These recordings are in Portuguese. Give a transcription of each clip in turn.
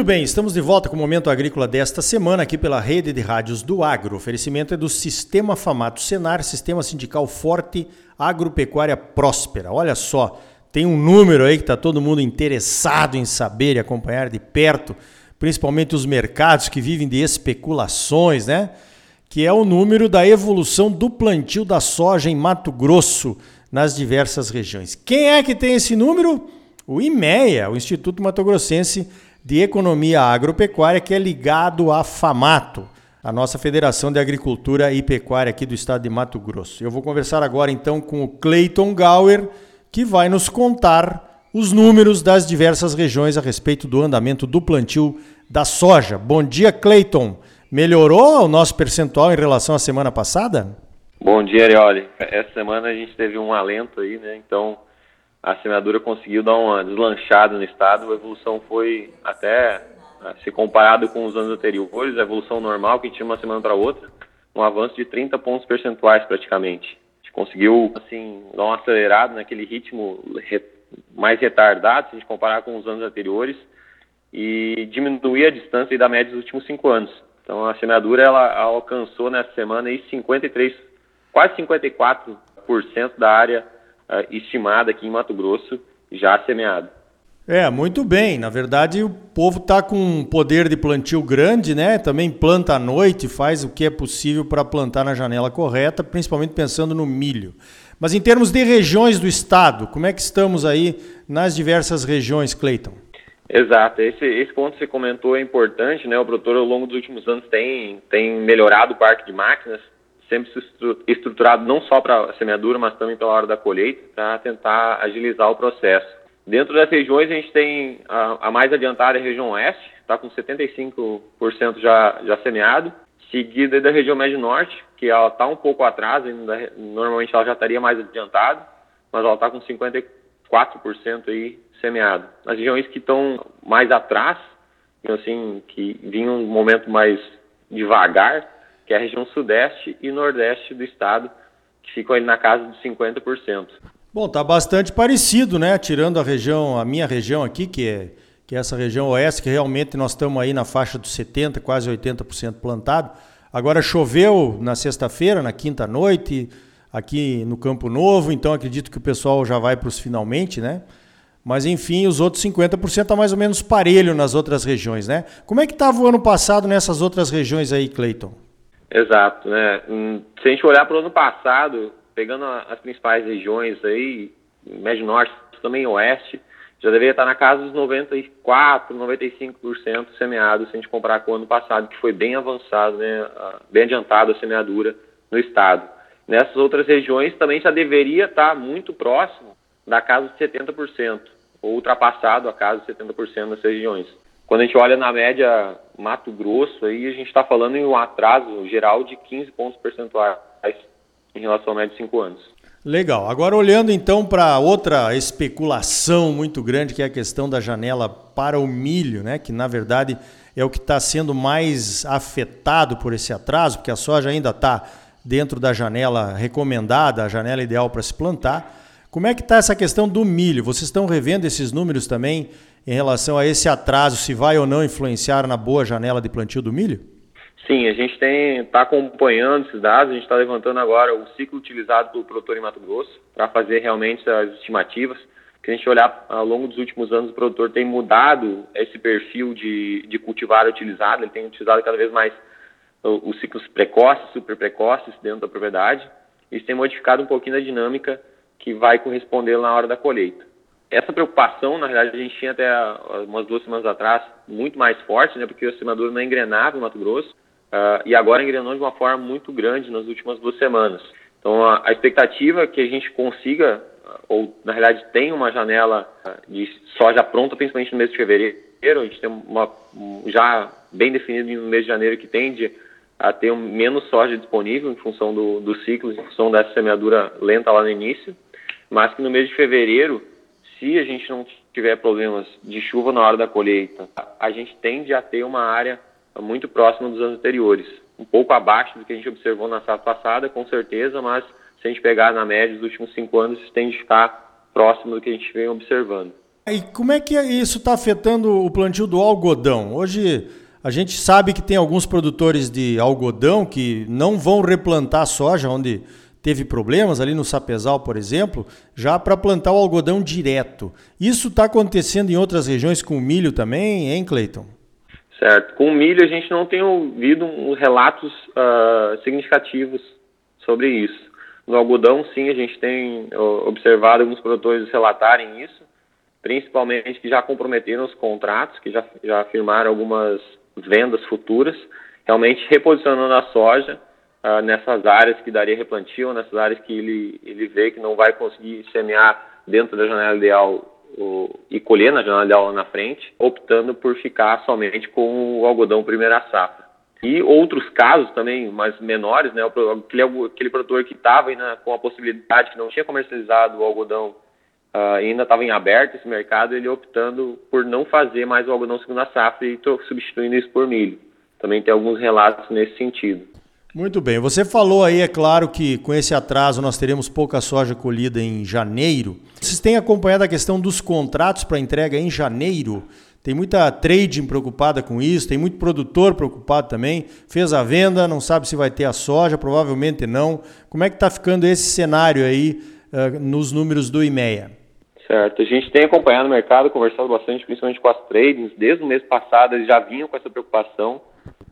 Muito bem, estamos de volta com o Momento Agrícola desta semana aqui pela rede de rádios do Agro. O oferecimento é do Sistema Famato Senar, Sistema Sindical Forte, Agropecuária Próspera. Olha só, tem um número aí que está todo mundo interessado em saber e acompanhar de perto, principalmente os mercados que vivem de especulações, né? Que é o número da evolução do plantio da soja em Mato Grosso, nas diversas regiões. Quem é que tem esse número? O IMEA, o Instituto Mato Grossense de Economia Agropecuária, que é ligado à FAMATO, a nossa Federação de Agricultura e Pecuária aqui do estado de Mato Grosso. Eu vou conversar agora então com o Clayton Gauer, que vai nos contar os números das diversas regiões a respeito do andamento do plantio da soja. Bom dia, Clayton. Melhorou o nosso percentual em relação à semana passada? Bom dia, Arioli. Essa semana a gente teve um alento aí, né? Então, a semeadura conseguiu dar uma deslanchada no estado, a evolução foi até, né, se comparado com os anos anteriores, a evolução normal, que tinha uma semana para outra, um avanço de 30 pontos percentuais praticamente. A gente conseguiu, assim, dar um acelerado naquele ritmo mais retardado, se a gente comparar com os anos anteriores, e diminuir a distância da média dos últimos cinco anos. Então a semeadura ela alcançou nessa semana aí 53, quase 54% da área estimada aqui em Mato Grosso já semeada. É, muito bem. Na verdade, o povo está com um poder de plantio grande, né? Também planta à noite, faz o que é possível para plantar na janela correta, principalmente pensando no milho. Mas em termos de regiões do estado, como é que estamos aí nas diversas regiões, Cleiton? Exato, esse, esse ponto que você comentou é importante, né? O produtor ao longo dos últimos anos tem, tem melhorado o parque de máquinas, sempre estruturado não só para a semeadura, mas também pela hora da colheita, para tentar agilizar o processo. Dentro das regiões, a gente tem a, a mais adiantada é a região oeste, está com 75% já, já semeado, seguida da região médio norte, que ela está um pouco atrás, ainda, normalmente ela já estaria mais adiantada, mas ela está com 54% aí semeado. As regiões que estão mais atrás, assim, que vinham um momento mais devagar, que é a região sudeste e nordeste do estado, que ficam ali na casa dos 50%. Bom, tá bastante parecido, né? Tirando a região, a minha região aqui, que é, que é essa região oeste, que realmente nós estamos aí na faixa dos 70%, quase 80% plantado. Agora choveu na sexta-feira, na quinta noite, aqui no Campo Novo, então acredito que o pessoal já vai para os finalmente, né? Mas enfim, os outros 50% está mais ou menos parelho nas outras regiões, né? Como é que estava o ano passado nessas outras regiões aí, Cleiton? Exato, né? Hum, se a gente olhar para o ano passado, pegando as principais regiões aí, Médio Norte, também Oeste, já deveria estar na casa dos 94, 95% semeado, se a gente comparar com o ano passado, que foi bem avançado, né? Bem adiantado a semeadura no estado. Nessas outras regiões também já deveria estar muito próximo da casa de 70%, ou ultrapassado a casa de 70% nessas regiões. Quando a gente olha na média Mato Grosso, aí a gente está falando em um atraso geral de 15 pontos percentuais em relação à média de 5 anos. Legal. Agora olhando então para outra especulação muito grande, que é a questão da janela para o milho, né? que na verdade é o que está sendo mais afetado por esse atraso, porque a soja ainda está dentro da janela recomendada, a janela ideal para se plantar. Como é que está essa questão do milho? Vocês estão revendo esses números também em relação a esse atraso, se vai ou não influenciar na boa janela de plantio do milho? Sim, a gente está acompanhando esses dados, a gente está levantando agora o ciclo utilizado pelo produtor em Mato Grosso para fazer realmente as estimativas. Que a gente olhar ao longo dos últimos anos, o produtor tem mudado esse perfil de, de cultivar utilizado, ele tem utilizado cada vez mais os ciclos precoces, super precoces dentro da propriedade. Isso tem modificado um pouquinho a dinâmica que vai corresponder na hora da colheita. Essa preocupação, na realidade, a gente tinha até umas duas semanas atrás muito mais forte, né, porque o semeador não engrenava no Mato Grosso, uh, e agora engrenou de uma forma muito grande nas últimas duas semanas. Então, a, a expectativa é que a gente consiga, ou na realidade tem uma janela de soja pronta, principalmente no mês de fevereiro, a gente tem uma já bem definido no mês de janeiro que tende a ter menos soja disponível em função do, do ciclo, em função dessa semeadura lenta lá no início, mas que no mês de fevereiro, se a gente não tiver problemas de chuva na hora da colheita, a gente tende a ter uma área muito próxima dos anos anteriores, um pouco abaixo do que a gente observou na safra passada, com certeza, mas se a gente pegar na média dos últimos cinco anos, isso tende a ficar próximo do que a gente vem observando. E como é que isso está afetando o plantio do algodão? Hoje a gente sabe que tem alguns produtores de algodão que não vão replantar soja onde teve problemas, ali no Sapezal, por exemplo, já para plantar o algodão direto. Isso está acontecendo em outras regiões com o milho também, hein, Cleiton? Certo. Com o milho a gente não tem ouvido relatos uh, significativos sobre isso. No algodão, sim, a gente tem observado alguns produtores relatarem isso, principalmente que já comprometeram os contratos, que já, já firmaram algumas vendas futuras, realmente reposicionando a soja uh, nessas áreas que daria replantio, nessas áreas que ele, ele vê que não vai conseguir semear dentro da janela ideal o, e colher na janela ideal lá na frente, optando por ficar somente com o algodão primeira safra. E outros casos também, mais menores, né, aquele, aquele produtor que estava com a possibilidade, que não tinha comercializado o algodão, uh, ainda estava em aberto esse mercado, ele optando por não fazer mais o algodão segunda safra e substituindo isso por milho. Também tem alguns relatos nesse sentido. Muito bem. Você falou aí, é claro, que com esse atraso nós teremos pouca soja colhida em janeiro. Vocês têm acompanhado a questão dos contratos para entrega em janeiro? Tem muita trading preocupada com isso, tem muito produtor preocupado também. Fez a venda, não sabe se vai ter a soja, provavelmente não. Como é que está ficando esse cenário aí uh, nos números do IMEA? Certo, a gente tem acompanhado o mercado, conversado bastante, principalmente com as tradings. Desde o mês passado eles já vinham com essa preocupação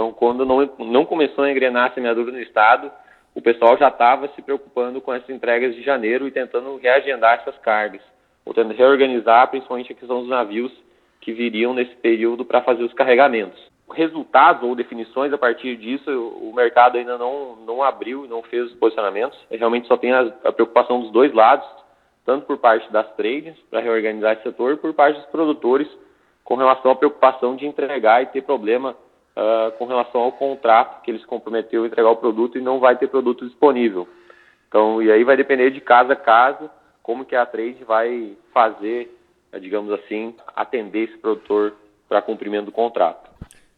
então, quando não, não começou a engrenar a semeadura no estado, o pessoal já estava se preocupando com essas entregas de janeiro e tentando reagendar essas cargas, ou tentando reorganizar principalmente a questão dos navios que viriam nesse período para fazer os carregamentos. Resultados ou definições a partir disso, o mercado ainda não, não abriu, não fez os posicionamentos. Realmente só tem a, a preocupação dos dois lados, tanto por parte das trades, para reorganizar esse setor, por parte dos produtores, com relação à preocupação de entregar e ter problema uh, com relação ao contrato que eles comprometeu entregar o produto e não vai ter produto disponível. Então, e aí vai depender de casa a casa como que a trade vai fazer, eh, digamos assim, atender esse produtor para cumprimento do contrato.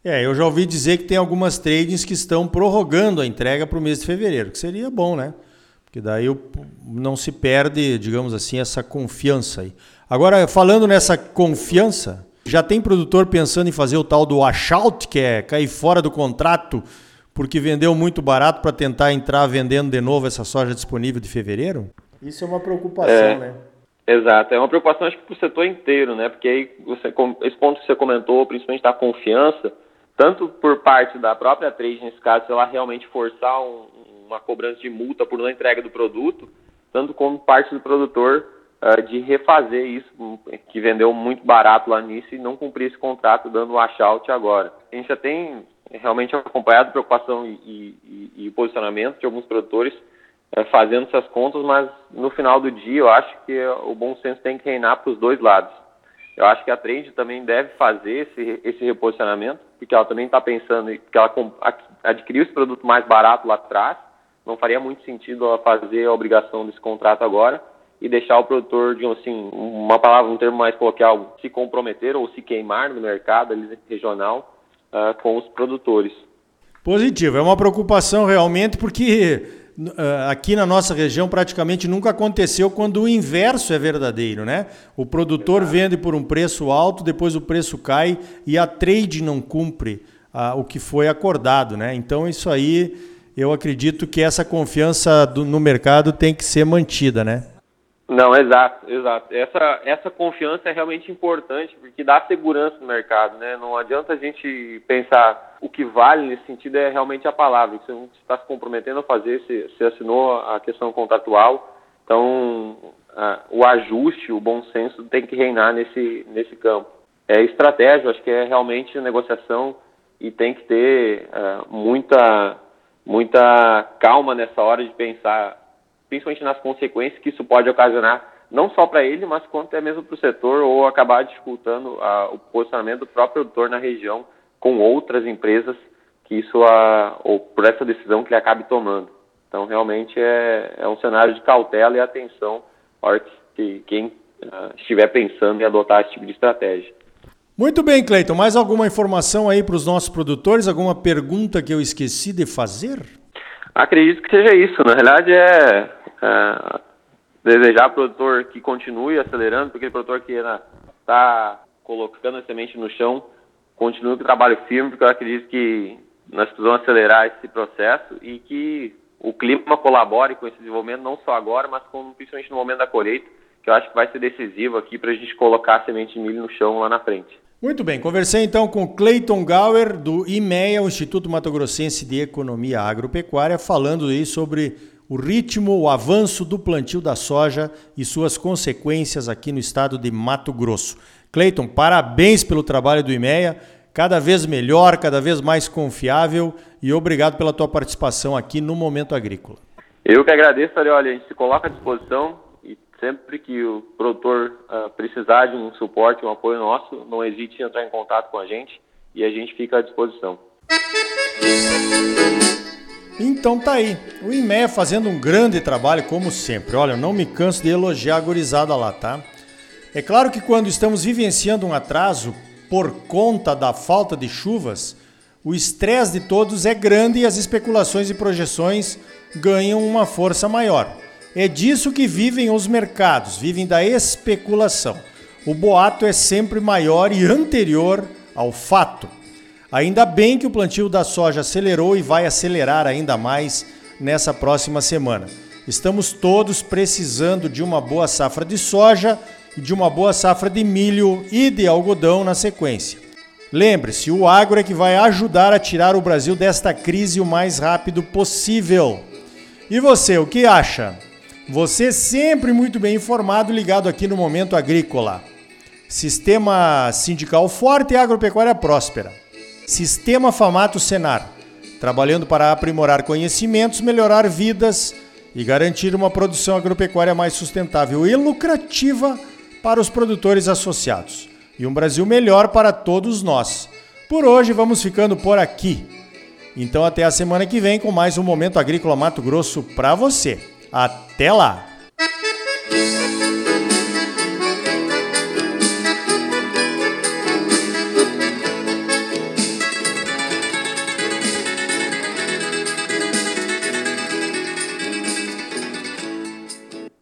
É, eu já ouvi dizer que tem algumas trades que estão prorrogando a entrega para o mês de fevereiro, que seria bom, né? Porque daí não se perde, digamos assim, essa confiança aí. Agora, falando nessa confiança, já tem produtor pensando em fazer o tal do washout, que é cair fora do contrato porque vendeu muito barato para tentar entrar vendendo de novo essa soja disponível de fevereiro? Isso é uma preocupação, é, né? Exato, é uma preocupação acho que para o setor inteiro, né? Porque aí você, esse ponto que você comentou, principalmente da confiança, tanto por parte da própria trade, nesse caso, se ela realmente forçar um, uma cobrança de multa por não entrega do produto, tanto como parte do produtor uh, de refazer isso, que vendeu muito barato lá nisso e não cumprir esse contrato dando o washout agora. A gente já tem realmente acompanhado preocupação e, e, e posicionamento de alguns produtores uh, fazendo essas contas, mas no final do dia eu acho que o bom senso tem que reinar para os dois lados. Eu acho que a trend também deve fazer esse, esse reposicionamento, porque ela também está pensando que ela adquiriu esse produto mais barato lá atrás, não faria muito sentido ela fazer a obrigação desse contrato agora e deixar o produtor, digamos assim, uma palavra, um termo mais coloquial, se comprometer ou se queimar no mercado regional uh, com os produtores. Positivo, é uma preocupação realmente porque uh, aqui na nossa região praticamente nunca aconteceu quando o inverso é verdadeiro, né? O produtor Exato. vende por um preço alto, depois o preço cai e a trade não cumpre uh, o que foi acordado, né? Então isso aí eu acredito que essa confiança do, no mercado tem que ser mantida, né? Não, exato, exato. Essa, essa confiança é realmente importante porque dá segurança no mercado, né? Não adianta a gente pensar o que vale nesse sentido é realmente a palavra. Você não está se comprometendo a fazer, você, você assinou a questão contratual, então a, o ajuste, o bom senso tem que reinar nesse, nesse campo. É estratégia, acho que é realmente negociação e tem que ter uh, muita, muita calma nessa hora de pensar principalmente nas consequências que isso pode ocasionar, não só para ele, mas quanto até mesmo para o setor, ou acabar dificultando o posicionamento do próprio produtor na região com outras empresas que isso, a, ou por essa decisão que ele acabe tomando. Então, realmente é, é um cenário de cautela e atenção na hora que quem uh, estiver pensando em adotar esse tipo de estratégia. Muito bem, Cleiton. Mais alguma informação aí para os nossos produtores? Alguma pergunta que eu esqueci de fazer? Acredito que seja isso. Na realidade, é, é, desejar ao produtor que continue acelerando, porque o produtor que está colocando a semente no chão, continue com o trabalho firme, porque eu acredito que nós precisamos acelerar esse processo e que o clima colabore com esse desenvolvimento, não só agora, mas com, principalmente no momento da colheita, que eu acho que vai ser decisivo aqui para a gente colocar a semente de milho no chão lá na frente. Muito bem, conversei então com Clayton Gauer, do IMEA, o Instituto Mato Grossense de Economia Agropecuária, falando aí sobre o ritmo, o avanço do plantio da soja e suas consequências aqui no estado de Mato Grosso. Clayton, parabéns pelo trabalho do IMEA, cada vez melhor, cada vez mais confiável e obrigado pela tua participação aqui no Momento Agrícola. Eu que agradeço, olha, a gente se coloca à disposição Sempre que o produtor uh, precisar de um suporte, um apoio nosso, não hesite em entrar em contato com a gente e a gente fica à disposição. Então tá aí, o IMEA fazendo um grande trabalho como sempre. Olha, não me canso de elogiar a gorizada lá, tá? É claro que quando estamos vivenciando um atraso por conta da falta de chuvas, o estresse de todos é grande e as especulações e projeções ganham uma força maior. É disso que vivem os mercados, vivem da especulação. O boato é sempre maior e anterior ao fato. Ainda bem que o plantio da soja acelerou e vai acelerar ainda mais nessa próxima semana. Estamos todos precisando de uma boa safra de soja e de uma boa safra de milho e de algodão na sequência. Lembre-se, o agro é que vai ajudar a tirar o Brasil desta crise o mais rápido possível. E você, o que acha? Você sempre muito bem informado, ligado aqui no Momento Agrícola. Sistema sindical forte e agropecuária próspera. Sistema Famato Senar, trabalhando para aprimorar conhecimentos, melhorar vidas e garantir uma produção agropecuária mais sustentável e lucrativa para os produtores associados. E um Brasil melhor para todos nós. Por hoje vamos ficando por aqui. Então até a semana que vem com mais um Momento Agrícola Mato Grosso para você. Até lá!